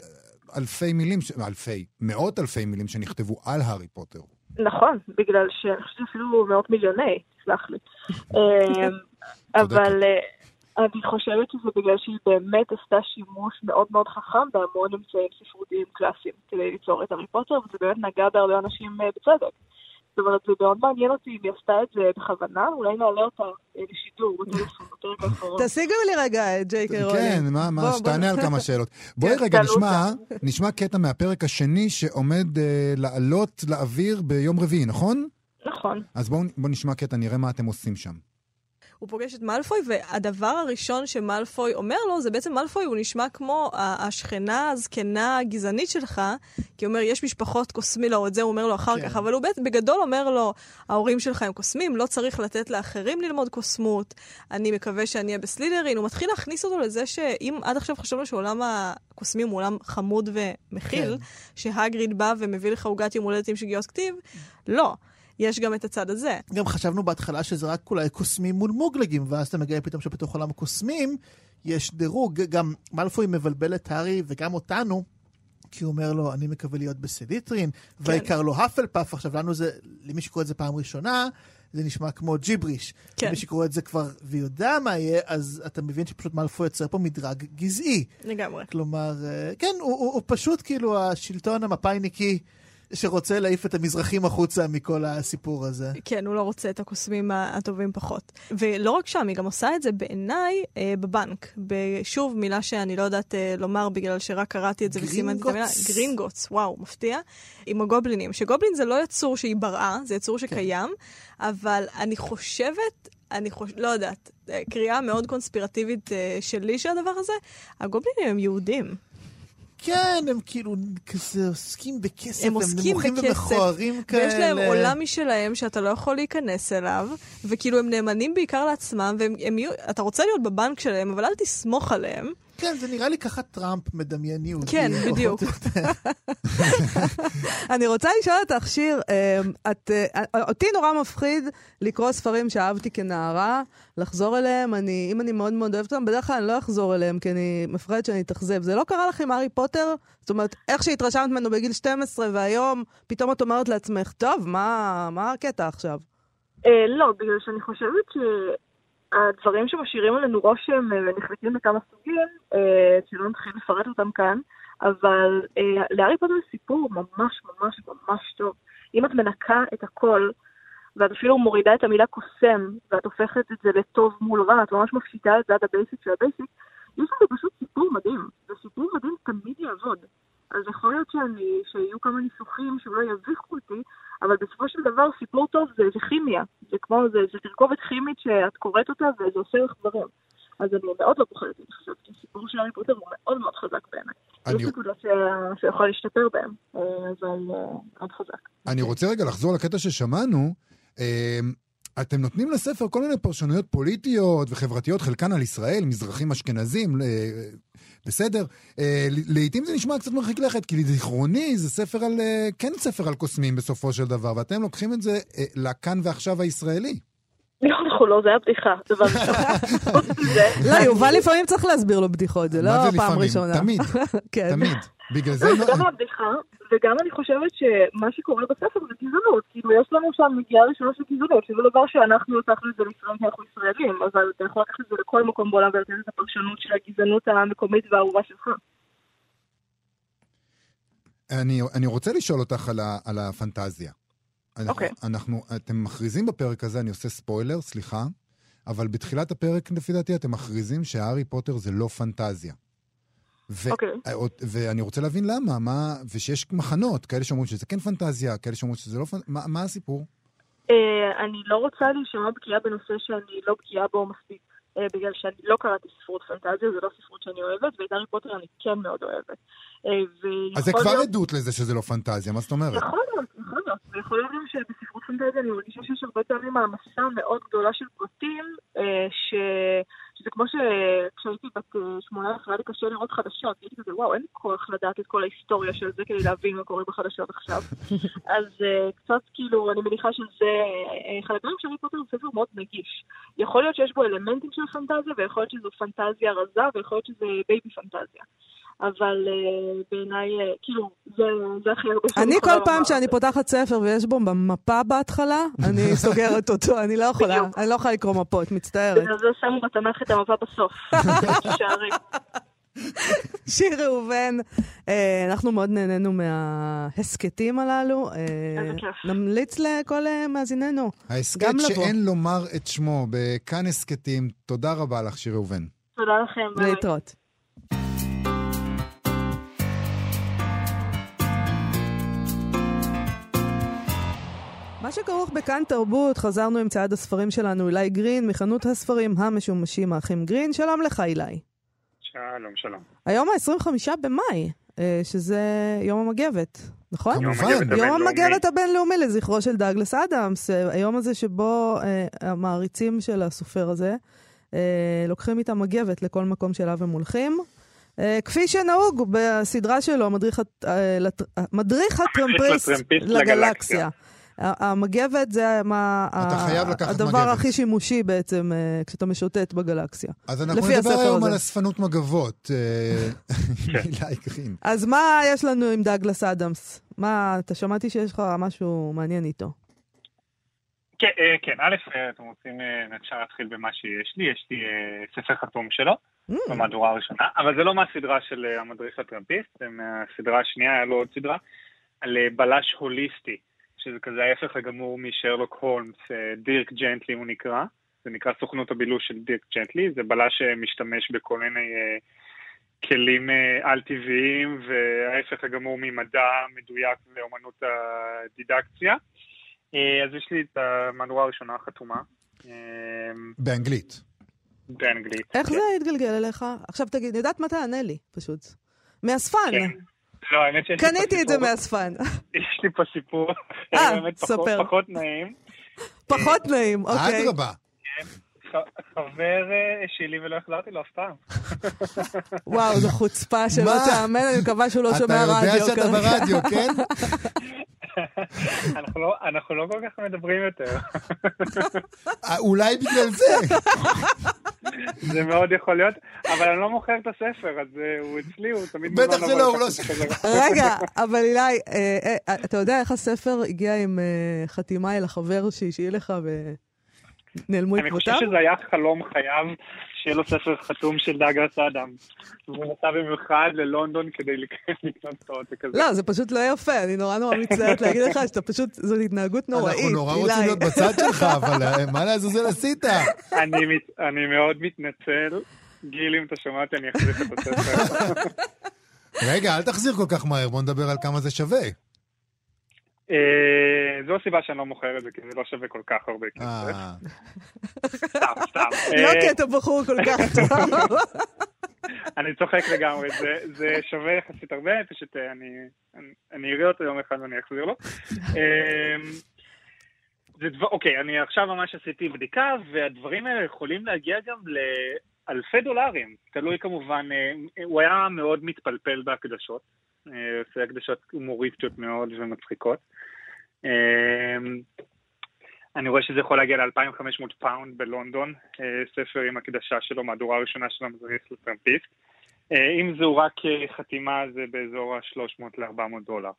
[SPEAKER 2] אלפי מילים, אלפי, מאות אלפי מילים שנכתבו על הארי פוטר.
[SPEAKER 4] נכון, בגלל שאני חושבת שאפילו מאות מיליוני, סלח לי. אמ, (laughs) אבל אה, אני חושבת שזה בגלל שהיא באמת עשתה שימוש מאוד מאוד חכם בהמון אמצעים ספרותיים קלאסיים כדי ליצור את הארי פוטר, וזה באמת נגע בהרבה אנשים אה, בצדק. זאת אומרת, זה מאוד מעניין אותי אם היא עשתה את זה בכוונה, אולי נעלה אותה אה, לשידור בטלפון, בפרק האחרון.
[SPEAKER 1] תשיגו לי רגע את ג'יי קיי רולינג.
[SPEAKER 2] כן, מה, שתענה על כמה שאלות. (laughs) בואי כן, רגע נשמע קטע מהפרק השני שעומד אה, לעלות לאוויר ביום רביעי, נכון?
[SPEAKER 4] נכון.
[SPEAKER 2] אז בואו נשמע קטע, נראה מה אתם עושים שם.
[SPEAKER 5] הוא פוגש את מאלפוי, והדבר הראשון שמאלפוי אומר לו, זה בעצם מאלפוי, הוא נשמע כמו השכנה הזקנה הגזענית שלך, כי הוא אומר, יש משפחות קוסמים, לא, את זה הוא אומר לו אחר כן. כך, אבל הוא בגדול אומר לו, ההורים שלך הם קוסמים, לא צריך לתת לאחרים ללמוד קוסמות, אני מקווה שאני אהיה בסלידרין. הוא מתחיל להכניס אותו לזה שאם עד עכשיו חשבנו שעולם הקוסמים הוא עולם חמוד ומכיל, כן. שהאגריד בא ומביא לך עוגת יום הולדת עם שגיאות כתיב, לא. יש גם את הצד הזה.
[SPEAKER 6] גם חשבנו בהתחלה שזה רק אולי קוסמים מול מוגלגים, ואז אתה מגיע פתאום שבתוך עולם הקוסמים יש דירוג. גם מאלפוי מבלבל את הארי וגם אותנו. כי הוא אומר לו, אני מקווה להיות בסלית'רין, כן. והעיקר לא האפלפאף. עכשיו, לנו זה, למי שקורא את זה פעם ראשונה, זה נשמע כמו ג'יבריש. כן. למי שקורא את זה כבר ויודע מה יהיה, אז אתה מבין שפשוט מאלפוי יוצר פה מדרג גזעי.
[SPEAKER 5] לגמרי.
[SPEAKER 6] כלומר, אה, כן, הוא, הוא, הוא פשוט כאילו השלטון המפאיניקי. שרוצה להעיף את המזרחים החוצה מכל הסיפור הזה.
[SPEAKER 5] כן, הוא לא רוצה את הקוסמים הטובים פחות. ולא רק שם, היא גם עושה את זה בעיניי אה, בבנק. שוב, מילה שאני לא יודעת אה, לומר בגלל שרק קראתי את זה וסימנתי את המילה. גרינגוטס, וואו, מפתיע. עם הגובלינים. שגובלין זה לא יצור שהיא בראה, זה יצור כן. שקיים, כן. אבל אני חושבת... אני חוש... לא יודעת, אה, קריאה מאוד קונספירטיבית אה, שלי של הדבר הזה, הגובלינים הם יהודים.
[SPEAKER 6] כן, הם כאילו כזה עוסקים בכסף,
[SPEAKER 5] הם, הם נמוכים בכסף,
[SPEAKER 6] ומכוערים כאלה.
[SPEAKER 5] ויש להם עולם משלהם שאתה לא יכול להיכנס אליו, וכאילו הם נאמנים בעיקר לעצמם, ואתה רוצה להיות בבנק שלהם, אבל אל תסמוך עליהם.
[SPEAKER 6] כן, זה נראה לי ככה טראמפ מדמיין יהודי.
[SPEAKER 5] כן, בדיוק. (laughs)
[SPEAKER 1] אני רוצה לשאול אותך, שיר, אמ, את, אה, אותי נורא מפחיד לקרוא ספרים שאהבתי כנערה, לחזור אליהם. אני, אם אני מאוד מאוד אוהבת אותם, בדרך כלל אני לא אחזור אליהם, כי אני מפחדת שאני אתאכזב. זה לא קרה לך עם הארי פוטר? זאת אומרת, איך שהתרשמת ממנו בגיל 12, והיום פתאום את אומרת לעצמך, טוב, מה, מה הקטע עכשיו?
[SPEAKER 4] אה, לא, בגלל שאני חושבת שהדברים שמשאירים עלינו רושם אה, נחלקים לכמה סוגים, אה, שלא נתחיל לפרט אותם כאן, אבל אה, להארי פוטר זה סיפור ממש ממש ממש טוב. אם את מנקה את הכל, ואת אפילו מורידה את המילה קוסם, ואת הופכת את זה לטוב מול רע, את ממש מפשיטה את זה עד ה basic של ה basic, יש לזה פשוט סיפור מדהים. וסיפור מדהים תמיד יעבוד. אז יכול להיות שאני, שיהיו כמה ניסוחים שאולי יביכו אותי, אבל בסופו של דבר סיפור טוב זה, זה כימיה. זה כמו, זה, זה תרכובת כימית שאת קוראת אותה וזה עושה לך דברים. אז אני מאוד לא פוחדת, אני חושבת שהסיפור של הארי פוטר הוא מאוד מאוד חזק בעיניי.
[SPEAKER 2] אני-
[SPEAKER 4] יש נקודות שיכול להשתפר בהם, אה, אבל אה, מאוד חזק.
[SPEAKER 2] אני רוצה רגע לחזור לקטע ששמענו. אתם נותנים לספר כל מיני פרשנויות פוליטיות וחברתיות, חלקן על ישראל, מזרחים אשכנזים, אה, בסדר. אה, לעתים זה נשמע קצת מרחיק לכת, כי לזיכרוני זה ספר על, אה, כן ספר על קוסמים בסופו של דבר, ואתם לוקחים את זה לכאן ועכשיו הישראלי.
[SPEAKER 4] לא, אנחנו לא, זה היה בדיחה. דבר ראשון. (laughs)
[SPEAKER 1] לא, יובל לפעמים צריך להסביר לו בדיחות, זה לא
[SPEAKER 2] מה זה
[SPEAKER 1] פעם
[SPEAKER 2] לפעמים?
[SPEAKER 1] ראשונה.
[SPEAKER 2] תמיד, (laughs)
[SPEAKER 1] כן.
[SPEAKER 2] תמיד. בגלל זה
[SPEAKER 4] זה. גם הבדיחה, וגם אני חושבת שמה שקורה בספר זה גזענות. כאילו, יש לנו שם נגיעה ראשונה של גזענות, שזה דבר שאנחנו לקחנו את זה לישראל כי אנחנו ישראלים, אבל אתה יכול לקחת את זה לכל מקום בעולם ולתת את הפרשנות של הגזענות המקומית והאהובה שלך.
[SPEAKER 2] אני, אני רוצה לשאול אותך על, ה, על הפנטזיה.
[SPEAKER 4] אוקיי.
[SPEAKER 2] אנחנו, אתם מכריזים בפרק הזה, אני עושה ספוילר, סליחה, אבל בתחילת הפרק, לפי דעתי, אתם מכריזים שהארי פוטר זה לא פנטזיה. ו-
[SPEAKER 4] אוקיי.
[SPEAKER 2] עוד- ואני רוצה להבין למה, מה, ושיש מחנות, כאלה שאומרים שזה כן פנטזיה, כאלה שאומרים שזה לא פנטזיה, מה, מה הסיפור?
[SPEAKER 4] אה, אני לא רוצה להישמע בקיאה בנושא שאני לא בקיאה בו מספיק, אה, בגלל שאני לא קראתי ספרות פנטזיה, זה לא ספרות שאני אוהבת, ואת הארי פוטר אני כן מאוד אוהבת. אה,
[SPEAKER 2] אז זה כבר
[SPEAKER 4] להיות-
[SPEAKER 2] עדות לזה שזה לא פנטזיה, מה זאת אומרת?
[SPEAKER 4] יכול להיות, יכול להיות. ויכול להיות גם שבספרות פנטזיה אני מרגישה שיש הרבה פעמים העמסה מאוד גדולה של פרטים, אה, ש... שזה כמו שכשהייתי בת אה, 18 היה לי קשה לראות חדשות, הייתי כזה, וואו, אין לי כוח לדעת את כל ההיסטוריה של זה כדי להבין מה קורה בחדשות עכשיו. (laughs) אז אה, קצת כאילו, אני מניחה שזה אה, אחד הדברים שהארי פוטר הוא ספר מאוד נגיש. יכול להיות שיש בו אלמנטים של פנטזיה, ויכול להיות שזו פנטזיה רזה, ויכול להיות שזה baby פנטזיה. אבל אה, בעיניי, אה, כאילו, זה, זה הכי הרבה שאני
[SPEAKER 1] אני כל פעם. שאני פותחת ספר ויש בו מפה בהתחלה, אני (laughs) סוגרת אותו, אני לא יכולה. אני לא יכולה לקרוא מפות, מצטערת.
[SPEAKER 4] בגלל זה שמו בתנ"ך את המפה בסוף. (laughs)
[SPEAKER 1] שיר ראובן, אה, אנחנו מאוד נהנינו מההסכתים הללו. נמליץ לכל מאזיננו.
[SPEAKER 2] ההסכת
[SPEAKER 1] גם לבוא.
[SPEAKER 2] שאין לומר את שמו, בכאן הסכתים, תודה רבה לך, שיר ראובן.
[SPEAKER 4] תודה לכם.
[SPEAKER 1] להתראות. מה שכרוך בכאן תרבות, חזרנו עם צעד הספרים שלנו, אילי גרין, מחנות הספרים המשומשים האחים גרין. שלום לך, אילי.
[SPEAKER 7] שלום, שלום.
[SPEAKER 1] היום ה-25 במאי, אה, שזה יום המגבת, נכון?
[SPEAKER 2] כמובן.
[SPEAKER 7] יום המגבת
[SPEAKER 1] יום
[SPEAKER 7] הבינלאומי.
[SPEAKER 1] המגבת הבינלאומי לזכרו של דאגלס אדמס, אה, היום הזה שבו אה, המעריצים של הסופר הזה לוקחים איתם מגבת לכל מקום שאליו הם הולכים. כפי שנהוג בסדרה שלו, מדריך, הטרמפיסט לגלקסיה. המגבת זה מה, הדבר
[SPEAKER 2] מגבת.
[SPEAKER 1] הכי שימושי בעצם אה, כשאתה משוטט בגלקסיה.
[SPEAKER 2] אז אנחנו נדבר היום
[SPEAKER 1] הזה.
[SPEAKER 2] על אספנות מגבות. אה, (laughs)
[SPEAKER 7] כן. (laughs)
[SPEAKER 1] אז מה יש לנו עם דאגלס אדמס? מה, אתה שמעתי שיש לך משהו מעניין איתו.
[SPEAKER 7] כן, אה, כן, א', אתם רוצים, אפשר להתחיל במה שיש לי, יש לי ספר חתום שלו,
[SPEAKER 1] Mm,
[SPEAKER 7] במהדורה הראשונה, אבל זה לא מהסדרה של המדריך הטרמפיסט, זה מהסדרה השנייה, היה לו עוד סדרה, על בלש הוליסטי, שזה כזה ההפך הגמור משרלוק הולמס, אה, דירק ג'נטלי הוא נקרא, זה נקרא סוכנות הבילוש של דירק ג'נטלי, זה בלש שמשתמש בכל מיני אה, כלים אה, על-טבעיים, וההפך הגמור ממדע מדויק לאומנות הדידקציה. אז יש לי את המהדורה הראשונה החתומה.
[SPEAKER 2] באנגלית.
[SPEAKER 7] באנגלית.
[SPEAKER 1] איך
[SPEAKER 7] כן.
[SPEAKER 1] זה התגלגל אליך? עכשיו תגיד, יודעת מה תענה לי, פשוט. מאספן.
[SPEAKER 7] כן. לא, האמת שיש לי פה
[SPEAKER 1] קניתי את זה
[SPEAKER 7] סיפור-
[SPEAKER 1] מאספן.
[SPEAKER 7] יש לי פה סיפור,
[SPEAKER 1] אה, (laughs)
[SPEAKER 7] באמת
[SPEAKER 1] ספר.
[SPEAKER 7] פחות נעים.
[SPEAKER 1] פחות נעים, אוקיי.
[SPEAKER 2] אדרבה.
[SPEAKER 7] ח- חבר אה, שלי ולא החזרתי לו אף פעם. (laughs)
[SPEAKER 1] וואו, זו חוצפה שלא? תאמן, אני מקווה שהוא לא
[SPEAKER 2] אתה
[SPEAKER 1] שומע
[SPEAKER 2] יודע
[SPEAKER 1] רדיו
[SPEAKER 2] שאתה
[SPEAKER 1] כרגע.
[SPEAKER 2] ברדיו, כן?
[SPEAKER 7] אנחנו לא- אנחנו לא כל כך מדברים יותר.
[SPEAKER 2] אה, אולי בגלל זה.
[SPEAKER 7] זה מאוד יכול להיות, אבל אני לא מוכר את הספר, אז אה, הוא אצלי, הוא תמיד...
[SPEAKER 2] בטח
[SPEAKER 7] מוזמן
[SPEAKER 2] שלא,
[SPEAKER 7] לבוא
[SPEAKER 2] הוא לא...
[SPEAKER 7] חזרה.
[SPEAKER 1] רגע, אבל אילי, אתה יודע איך הספר הגיע עם חתימה אל החבר שהשאיל לך ונעלמו
[SPEAKER 7] אני חושב
[SPEAKER 1] עקבותיו?
[SPEAKER 7] שזה היה חלום חייו, שיהיה לו ספר חתום של דאגרס אדם. והוא נסע במיוחד ללונדון כדי לק- (laughs) לקנות את העותק הזה.
[SPEAKER 1] לא, זה פשוט לא יפה, אני נורא נורא מצטערת להגיד לך שאתה פשוט, זו התנהגות נוראית.
[SPEAKER 2] אנחנו נורא. רוצים להיות בצד שלך, אבל אה, מה לעזאזל עשית?
[SPEAKER 7] אני מאוד מתנצל. גיל, אם אתה שומע אותי, אני אחזיר את הספר.
[SPEAKER 2] רגע, אל תחזיר כל כך מהר, בוא נדבר על כמה זה שווה.
[SPEAKER 7] זו הסיבה שאני לא מוכר את זה, כי זה לא שווה כל כך הרבה כסף.
[SPEAKER 2] אה, (laughs)
[SPEAKER 7] סתם, סתם.
[SPEAKER 1] לא
[SPEAKER 7] אה,
[SPEAKER 1] כי אתה בחור כל כך (laughs) טוב.
[SPEAKER 7] אני צוחק לגמרי, זה, זה שווה יחסית הרבה, פשוט אני, אני, אני אראה אותו יום אחד ואני אחזיר לו. אמ, זה דבר, אוקיי, אני עכשיו ממש עשיתי בדיקה, והדברים האלה יכולים להגיע גם לאלפי דולרים. תלוי כמובן, אה, הוא היה מאוד מתפלפל בהקדשות. עושה הקדשות הומוריסטיות מאוד ומצחיקות. אמ, אני רואה שזה יכול להגיע ל-2500 פאונד בלונדון, אה, ספר עם הקדשה שלו, מהדורה הראשונה של המדריך לטרמפיסט. אה, אם זו רק אה, חתימה, זה באזור ה-300 ל-400 דולר.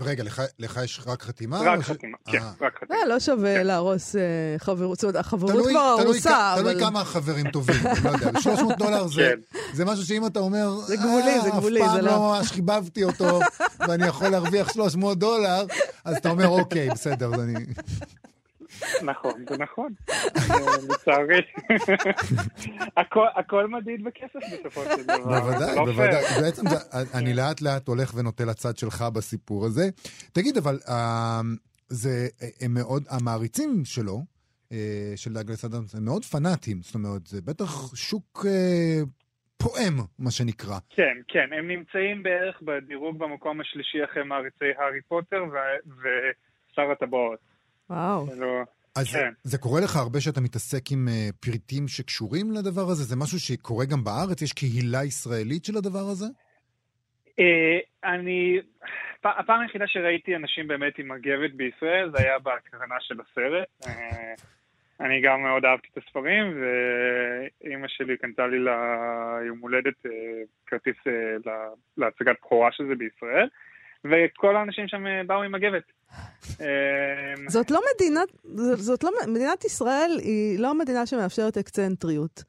[SPEAKER 2] ורגע, לך- לך יש רק חתימה?
[SPEAKER 7] רק
[SPEAKER 2] או ש-
[SPEAKER 7] חתימה, כן,
[SPEAKER 2] אה.
[SPEAKER 7] רק חתימה.
[SPEAKER 1] אה, לא שווה להרוס אה, חברות, זאת אומרת, החברות
[SPEAKER 2] תלוי-
[SPEAKER 1] כבר
[SPEAKER 2] תלוי
[SPEAKER 1] הרוסה,
[SPEAKER 2] כ-
[SPEAKER 1] אבל...
[SPEAKER 2] תלוי כמה חברים טובים, אני לא יודע, (laughs) 300 דולר זה-
[SPEAKER 7] כן.
[SPEAKER 2] זה משהו שאם אתה אומר,
[SPEAKER 1] זה גבולי,
[SPEAKER 2] "אה,
[SPEAKER 1] זה גבולי,
[SPEAKER 2] אף
[SPEAKER 1] זה
[SPEAKER 2] פעם
[SPEAKER 1] לא."
[SPEAKER 2] לא ממש חיבבתי אותו, ואני יכול להרוויח 300 דולר, אז אתה אומר, אוקיי, בסדר, אז אני...
[SPEAKER 7] נכון, זה נכון. לצערי. (laughs) הכל- מדיד בכסף בסופו של דבר.
[SPEAKER 2] בוודאי,
[SPEAKER 7] לא
[SPEAKER 2] בוודאי. בעצם אני לאט לאט הולך ונוטה לצד שלך בסיפור הזה. תגיד, אבל אה, זה, מאוד, המעריצים שלו, אה, של דאגלס אדמס, הם מאוד פנאטים. זאת אומרת, זה בטח שוק אה, פועם, מה שנקרא.
[SPEAKER 7] כן, כן, הם נמצאים בערך בדירוג במקום השלישי אחרי מעריצי הארי פוטר ו- ושר הטבעות.
[SPEAKER 1] וואו.
[SPEAKER 7] לא-
[SPEAKER 2] אז
[SPEAKER 7] כן.
[SPEAKER 2] זה קורה לך הרבה שאתה מתעסק עם אה, פריטים שקשורים לדבר הזה? זה משהו שקורה גם בארץ? יש קהילה ישראלית של הדבר הזה?
[SPEAKER 7] אה, אני... פ- הפעם היחידה שראיתי אנשים באמת עם מגבת בישראל זה היה בהקרנה של הסרט. אה, אני גם מאוד אהבתי את הספרים, ואימא שלי קנתה לי ליום הולדת אה, כרטיס אה, לה- להצגת בכורה של זה בישראל, וכל האנשים שם אה, באו עם מגבת. אה,
[SPEAKER 1] זאת לא מדינת, זאת לא, מדינת ישראל היא לא מדינה שמאפשרת אקצנטריות.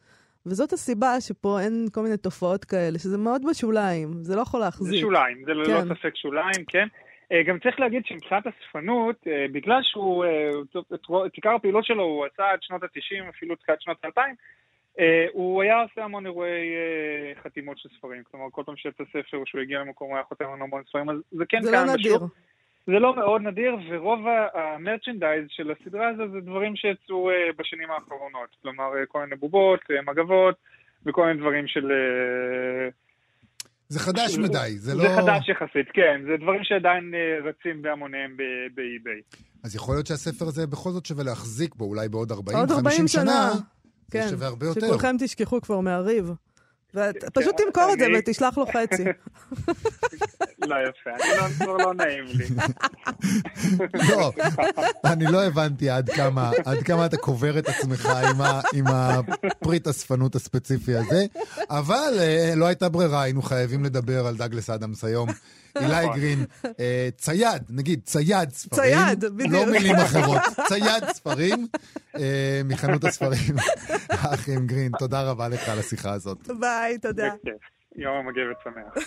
[SPEAKER 1] וזאת הסיבה שפה אין כל מיני תופעות כאלה, שזה מאוד בשוליים, זה לא יכול
[SPEAKER 7] זה
[SPEAKER 1] להחזיק.
[SPEAKER 7] שוליים, זה ללא
[SPEAKER 1] כן.
[SPEAKER 7] ספק שוליים, כן. אה, גם צריך להגיד שמבחינת אספנות, אה, בגלל שהוא, את עיקר הפעילות שלו הוא עשה עד שנות ה-90, אפילו תחילת שנות ה-2000, הוא היה עושה המון אירועי אה, חתימות של ספרים. כלומר, כל פעם שיצא ספר או שהוא הגיע למקום הוא היה חותם על המון ספרים, אז זה כן
[SPEAKER 1] זה לא
[SPEAKER 7] קיים
[SPEAKER 1] נדיר.
[SPEAKER 7] בשוק. זה לא מאוד נדיר, ורוב המרצ'נדייז של הסדרה הזו זה דברים שיצאו אה, בשנים האחרונות. כלומר, אה, כל מיני בובות, אה, מגבות, וכל מיני דברים של... אה,
[SPEAKER 2] זה חדש מדי, זה לא...
[SPEAKER 7] זה חדש יחסית, כן. זה דברים שעדיין אה, רצים בהמוניהם באי-ביי.
[SPEAKER 2] אז יכול להיות שהספר הזה בכל זאת שווה להחזיק בו, אולי בעוד 40-50
[SPEAKER 1] עוד 40
[SPEAKER 2] שנה.
[SPEAKER 1] שנה.
[SPEAKER 2] זה
[SPEAKER 1] כן,
[SPEAKER 2] שווה הרבה יותר.
[SPEAKER 1] שכולכם תשכחו כבר מהריב. ופשוט
[SPEAKER 7] כן,
[SPEAKER 1] תמכור את זה ותשלח לו חצי. (laughs)
[SPEAKER 7] לא יפה, אני לא, כבר לא נעים לי. (laughs)
[SPEAKER 2] לא, אני לא הבנתי עד כמה, עד כמה אתה קובר את עצמך עם, ה, עם הפריט אספנות הספציפי הזה, אבל אה, לא הייתה ברירה, היינו חייבים לדבר על דאגלס אדמס היום. אילי גרין, אה, צייד, נגיד, צייד ספרים.
[SPEAKER 1] צייד, בדיוק.
[SPEAKER 2] או במילים (laughs) אחרות, צייד ספרים אה, מחנות הספרים. (laughs) האחים גרין, תודה רבה לך על השיחה הזאת.
[SPEAKER 1] ביי, תודה.
[SPEAKER 7] יום המגבת שמח.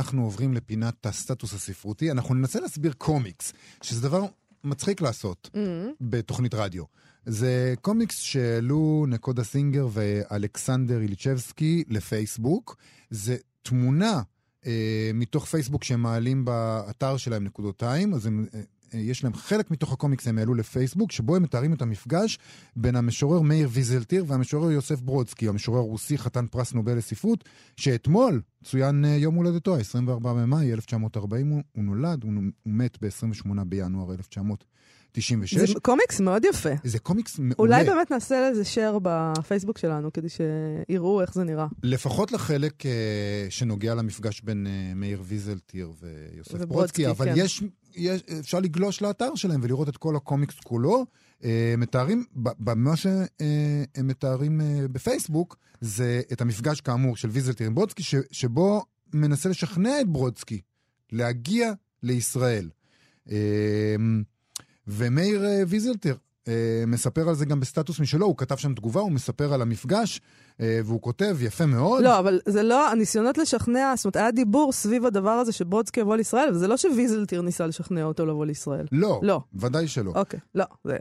[SPEAKER 2] אנחנו עוברים לפינת הסטטוס הספרותי. אנחנו ננסה להסביר קומיקס, שזה דבר מצחיק לעשות
[SPEAKER 1] Mm-hmm.
[SPEAKER 2] בתוכנית רדיו. זה קומיקס שהעלו נקודה סינגר ואלכסנדר איליצ'בסקי לפייסבוק. זה תמונה אה, מתוך פייסבוק שהם מעלים באתר שלהם נקודותיים, אז הם, אה, יש להם חלק מתוך הקומיקס הם העלו לפייסבוק, שבו הם מתארים את המפגש בין המשורר מאיר ויזלטיר והמשורר יוסף ברודסקי, המשורר הרוסי חתן פרס נובל לספרות, שאתמול צוין אה, יום הולדתו, ה-24 במאי 1940, הוא, הוא נולד, הוא, הוא מת ב-28 בינואר 1900. 96.
[SPEAKER 1] זה קומיקס מאוד יפה.
[SPEAKER 2] זה קומיקס מעולה.
[SPEAKER 1] אולי באמת נעשה לזה share בפייסבוק שלנו, כדי שיראו איך זה נראה.
[SPEAKER 2] לפחות לחלק אה, שנוגע למפגש בין אה, מאיר ויזלטיר ויוסף
[SPEAKER 1] וברודסקי,
[SPEAKER 2] ברודסקי, אבל
[SPEAKER 1] כן.
[SPEAKER 2] יש, יש, אפשר לגלוש לאתר שלהם ולראות את כל הקומיקס כולו. אה, מתארים, במה שהם מתארים אה, בפייסבוק, זה את המפגש כאמור של ויזלטיר עם ברודסקי, ש, שבו מנסה לשכנע את ברודסקי להגיע לישראל. אה, ומאיר אה, ויזלטר אה, מספר על זה גם בסטטוס משלו, הוא כתב שם תגובה, הוא מספר על המפגש, אה, והוא כותב יפה מאוד.
[SPEAKER 1] לא, אבל זה לא, הניסיונות לשכנע, זאת אומרת, היה דיבור סביב הדבר הזה שברודסקי יבוא לישראל, וזה לא שוויזלטיר ניסה לשכנע אותו לבוא לישראל.
[SPEAKER 2] לא,
[SPEAKER 1] לא.
[SPEAKER 2] ודאי שלא.
[SPEAKER 1] אוקיי, לא, זה,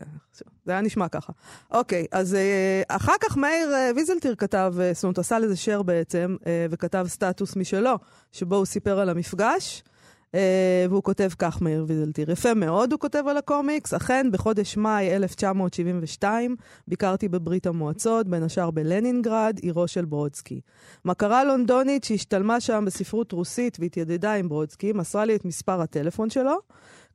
[SPEAKER 1] זה היה נשמע ככה. אוקיי, אז אה, אחר כך מאיר אה, ויזלטיר כתב, אה, זאת אומרת, עשה לזה share בעצם, אה, וכתב סטטוס משלו, שבו הוא סיפר על המפגש. אה, והוא כותב כך, מאיר ויזלטיר. יפה מאוד, הוא כותב על הקומיקס. אכן, בחודש מאי 1972 ביקרתי בברית המועצות, בין השאר בלנינגרד, עירו של ברודסקי. מכרה לונדונית שהשתלמה שם בספרות רוסית והתיידדה עם ברודסקי, מסרה לי את מספר הטלפון שלו.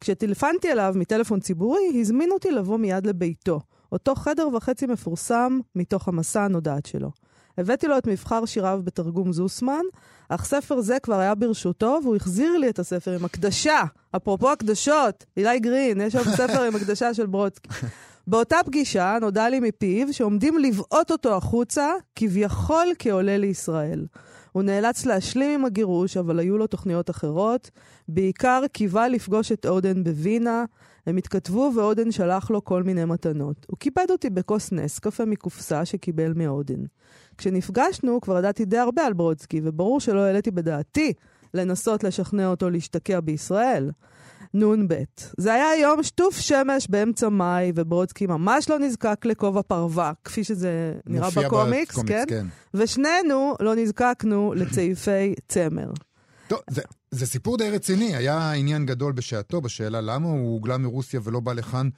[SPEAKER 1] כשטלפנתי אליו מטלפון ציבורי, הזמין אותי לבוא מיד לביתו. אותו חדר וחצי מפורסם מתוך המסע הנודעת שלו. הבאתי לו את מבחר שיריו בתרגום זוסמן, אך ספר זה כבר היה ברשותו, והוא החזיר לי את הספר עם הקדשה. אפרופו הקדשות, אילי גרין, יש שם ספר עם הקדשה של ברודסקי. באותה פגישה נודע לי מפיו שעומדים לבעוט אותו החוצה, כביכול כעולה לישראל. הוא נאלץ להשלים עם הגירוש, אבל היו לו תוכניות אחרות. בעיקר קיווה לפגוש את אודן בווינה. הם התכתבו ואודן שלח לו כל מיני מתנות. הוא כיבד אותי בכוס נס קפה מקופסה שקיבל מאודן. כשנפגשנו כבר ידעתי די הרבה על ברודסקי, וברור שלא העליתי בדעתי לנסות לשכנע אותו להשתקע בישראל. נ"ב. זה היה יום שטוף שמש באמצע מאי, וברודסקי ממש לא נזקק לכובע פרווה, כפי שזה נראה בקומיקס,
[SPEAKER 2] בקומיקס,
[SPEAKER 1] כן?
[SPEAKER 2] כן.
[SPEAKER 1] ושנינו לא נזקקנו לצעיפי צמר.
[SPEAKER 2] טוב, זה, זה סיפור די רציני, היה עניין גדול בשעתו, בשאלה למה הוא הוגלה מרוסיה ולא בא לכאן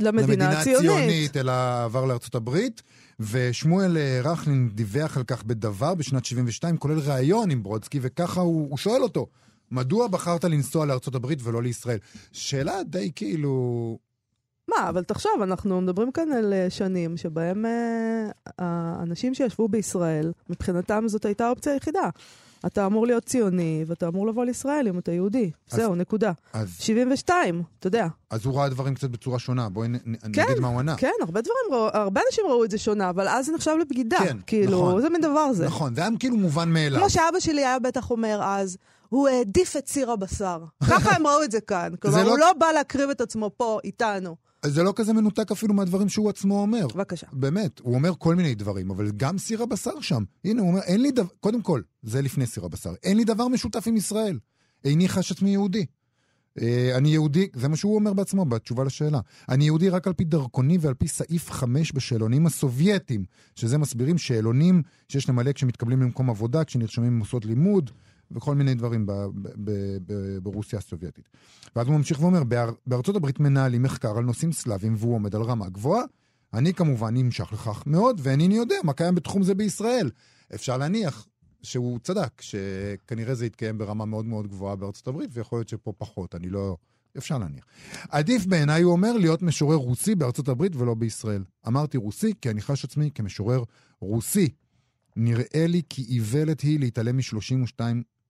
[SPEAKER 1] למדינה הציונית.
[SPEAKER 2] ציונית, אלא עבר לארצות הברית. ושמואל אה, רכלין דיווח על כך בדבר בשנת 72, כולל ראיון עם ברודסקי, וככה הוא, הוא שואל אותו, מדוע בחרת לנסוע לארצות הברית ולא לישראל? שאלה די כאילו...
[SPEAKER 1] מה, אבל תחשוב, אנחנו מדברים כאן על אה, שנים שבהם אה, האנשים שישבו בישראל, מבחינתם זאת הייתה האופציה היחידה. אתה אמור להיות ציוני, ואתה אמור לבוא לישראל אם אתה יהודי.
[SPEAKER 2] אז-
[SPEAKER 1] זהו, נקודה.
[SPEAKER 2] אז,
[SPEAKER 1] 72, אתה יודע.
[SPEAKER 2] אז הוא ראה דברים קצת בצורה שונה, בואי נ,
[SPEAKER 1] כן,
[SPEAKER 2] נגיד מה הוא ענה.
[SPEAKER 1] כן, הרבה דברים, הרבה אנשים ראו את זה שונה, אבל אז זה נחשב לבגידה.
[SPEAKER 2] כן,
[SPEAKER 1] כאילו,
[SPEAKER 2] נכון.
[SPEAKER 1] איזה מין דבר זה.
[SPEAKER 2] נכון, זה היה כאילו מובן מאליו.
[SPEAKER 1] כמו שאבא שלי היה בטח אומר אז, הוא העדיף את סיר הבשר. ככה הם ראו את זה כאן. כלומר,
[SPEAKER 2] לא-
[SPEAKER 1] הוא לא בא להקריב את עצמו פה, איתנו.
[SPEAKER 2] זה לא כזה מנותק אפילו מהדברים שהוא עצמו אומר.
[SPEAKER 1] בבקשה.
[SPEAKER 2] באמת, הוא אומר כל מיני דברים, אבל גם סיר הבשר שם. הנה, הוא אומר, אין לי דבר, קודם כל, זה לפני סיר הבשר, אין לי דבר משותף עם ישראל. איני חש עצמי יהודי. אה, אני יהודי, זה מה שהוא אומר בעצמו בתשובה לשאלה. אני יהודי רק על פי דרכוני ועל פי סעיף 5 בשאלונים הסובייטיים, שזה מסבירים שאלונים שיש למלא כשמתקבלים למקום עבודה, כשנרשמים במוסדות לימוד, וכל מיני דברים ב- ב- ב- ב- ברוסיה הסובייטית. ואז הוא ממשיך ואומר, "באר- בארצות הברית מנהלים מחקר על נושאים סלאביים והוא עומד על רמה גבוהה. אני כמובן נמשך לכך מאוד, ואינני יודע מה קיים בתחום זה בישראל. אפשר להניח שהוא צדק, שכנראה זה יתקיים ברמה מאוד מאוד גבוהה בארצות הברית, ויכול להיות שפה פחות, אני לא... אפשר להניח. עדיף בעיניי, הוא אומר, להיות משורר רוסי בארצות הברית ולא בישראל. אמרתי רוסי כי אני חש עצמי כמשורר רוסי. נראה לי כי איוולת היא להתעלם מ-32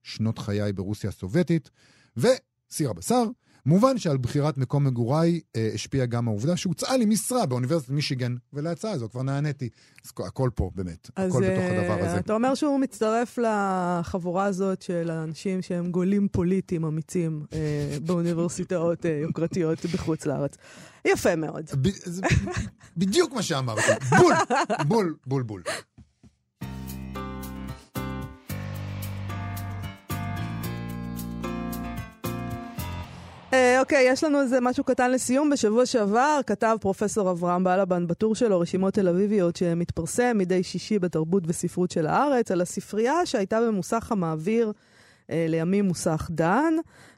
[SPEAKER 2] שנות חיי ברוסיה הסובייטית, וסיר הבשר. מובן שעל בחירת מקום מגוריי אה, השפיעה גם העובדה שהוצעה לי משרה באוניברסיטת מישיגן, ולהצעה הזו כבר נעניתי. אז הכ- הכל פה, באמת.
[SPEAKER 1] אז
[SPEAKER 2] הכל בתוך
[SPEAKER 1] אה,
[SPEAKER 2] הדבר הזה.
[SPEAKER 1] אתה אומר שהוא מצטרף לחבורה הזאת של האנשים שהם גולים פוליטיים אמיצים אה, באוניברסיטאות אה, יוקרתיות בחוץ לארץ. יפה מאוד.
[SPEAKER 2] ב- זה בדיוק מה שאמרתי. בול, בול, בול, בול.
[SPEAKER 1] אוקיי, יש לנו איזה משהו קטן לסיום. בשבוע שעבר כתב פרופסור אברהם בלבן בטור שלו רשימות תל אביביות שמתפרסם מדי שישי בתרבות וספרות של הארץ, על הספרייה שהייתה במוסך המעביר, אה, לימים מוסך דן.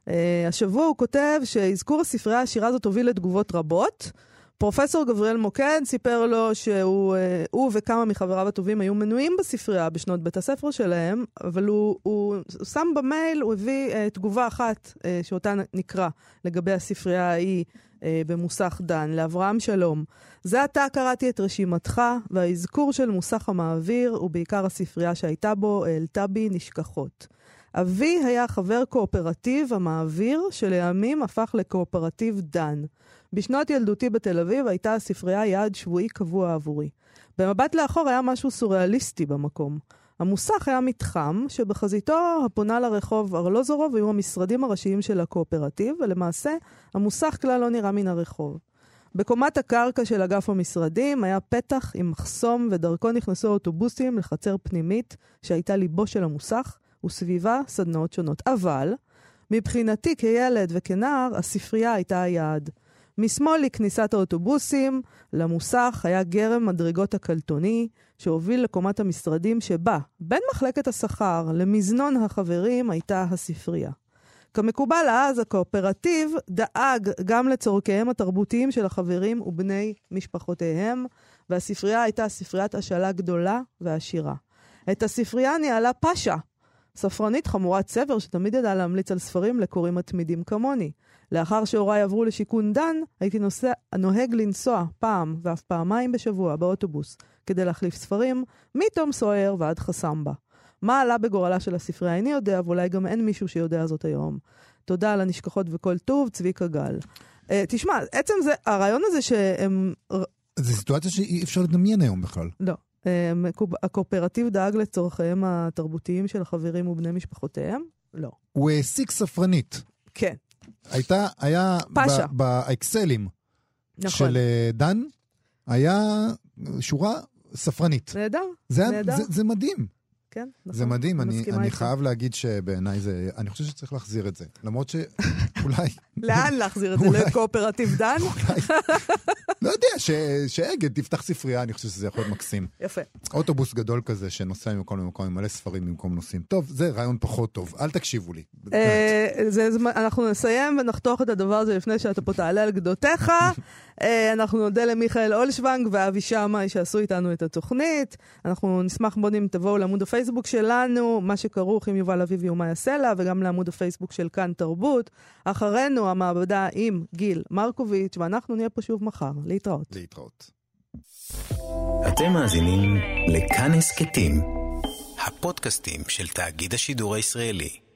[SPEAKER 1] אה, השבוע הוא כותב שאזכור הספרייה העשירה הזאת הוביל לתגובות רבות. פרופסור גבריאל מוקד סיפר לו שהוא אה, וכמה מחבריו הטובים היו מנויים בספרייה בשנות בית הספר שלהם, אבל הוא, הוא, הוא שם במייל, הוא הביא אה, תגובה אחת אה, שאותה נקרא לגבי הספרייה ההיא אה, במוסך דן, לאברהם שלום. זה עתה קראתי את רשימתך, והאזכור של מוסך המעביר, ובעיקר הספרייה שהייתה בו, העלתה בי נשכחות. אבי היה חבר קואופרטיב המעביר, שלימים הפך לקואופרטיב דן. בשנות ילדותי בתל אביב הייתה הספרייה יעד שבועי קבוע עבורי. במבט לאחור היה משהו סוריאליסטי במקום. המוסך היה מתחם שבחזיתו הפונה לרחוב ארלוזורוב היו המשרדים הראשיים של הקואופרטיב, ולמעשה המוסך כלל לא נראה מן הרחוב. בקומת הקרקע של אגף המשרדים היה פתח עם מחסום ודרכו נכנסו אוטובוסים לחצר פנימית שהייתה ליבו של המוסך, וסביבה סדנאות שונות. אבל מבחינתי כילד וכנער, הספרייה הייתה היעד. משמאל לכניסת האוטובוסים, למוסך היה גרם מדרגות הקלטוני, שהוביל לקומת המשרדים שבה, בין מחלקת השכר למזנון החברים, הייתה הספרייה. כמקובל אז, הקואופרטיב דאג גם לצורכיהם התרבותיים של החברים ובני משפחותיהם, והספרייה הייתה ספריית השאלה גדולה ועשירה. את הספרייה ניהלה פאשה, ספרנית חמורת סבר שתמיד ידעה להמליץ על ספרים לקוראים מתמידים כמוני. לאחר שהוריי עברו לשיכון דן, הייתי נוסע, נוהג לנסוע פעם ואף פעמיים בשבוע באוטובוס כדי להחליף ספרים, מתום סוער ועד חסמבה. מה עלה בגורלה של הספרייה איני יודע, ואולי גם אין מישהו שיודע זאת היום. תודה על הנשכחות וכל טוב, צביקה גל. Uh, תשמע, עצם זה, הרעיון הזה שהם...
[SPEAKER 2] זו סיטואציה שאי אפשר לדמיין היום בכלל.
[SPEAKER 1] לא. Uh, הקואופרטיב דאג לצורכיהם התרבותיים של החברים ובני משפחותיהם? לא.
[SPEAKER 2] הוא העסיק ספרנית.
[SPEAKER 1] כן.
[SPEAKER 2] הייתה, היה...
[SPEAKER 1] פאשה.
[SPEAKER 2] באקסלים
[SPEAKER 1] נכון.
[SPEAKER 2] של אה, דן, היה שורה ספרנית.
[SPEAKER 1] נהדר,
[SPEAKER 2] זה,
[SPEAKER 1] נהדר.
[SPEAKER 2] זה, זה מדהים.
[SPEAKER 1] כן, נכון.
[SPEAKER 2] זה מדהים, אני, אני
[SPEAKER 1] איתך.
[SPEAKER 2] חייב להגיד שבעיניי זה... אני חושב שצריך להחזיר את זה. למרות שאולי... (laughs)
[SPEAKER 1] לאן להחזיר את זה?
[SPEAKER 2] אולי-
[SPEAKER 1] לקואופרטיב דן?
[SPEAKER 2] לא יודע, ש- שאגד תפתח ספרייה, אני חושב שזה יכול להיות מקסים.
[SPEAKER 1] יפה.
[SPEAKER 2] אוטובוס גדול כזה שנוסע ממקום למקום עם מלא ספרים במקום נוסעים. טוב, זה רעיון פחות טוב, אל תקשיבו לי.
[SPEAKER 1] אה, אנחנו נסיים ונחתוך את הדבר הזה לפני שאתה פה תעלה על גדותיך. (laughs) אה, אנחנו נודה למיכאל אולשוונג ואבי שמאי שעשו איתנו את התוכנית. אנחנו נשמח מאוד אם תבואו לעמוד הפייסבוק שלנו, מה שכרוך עם יובל אביבי ומאיה סלע, וגם לעמוד הפייסבוק של כאן תרבות. אחרינו המעבדה עם גיל מרקוביץ', ואנחנו נהיה פה שוב מחר. להתראות.
[SPEAKER 2] להתראות.
[SPEAKER 8] אתם מאזינים לכאן הסכתים, הפודקאסטים של תאגיד השידור הישראלי.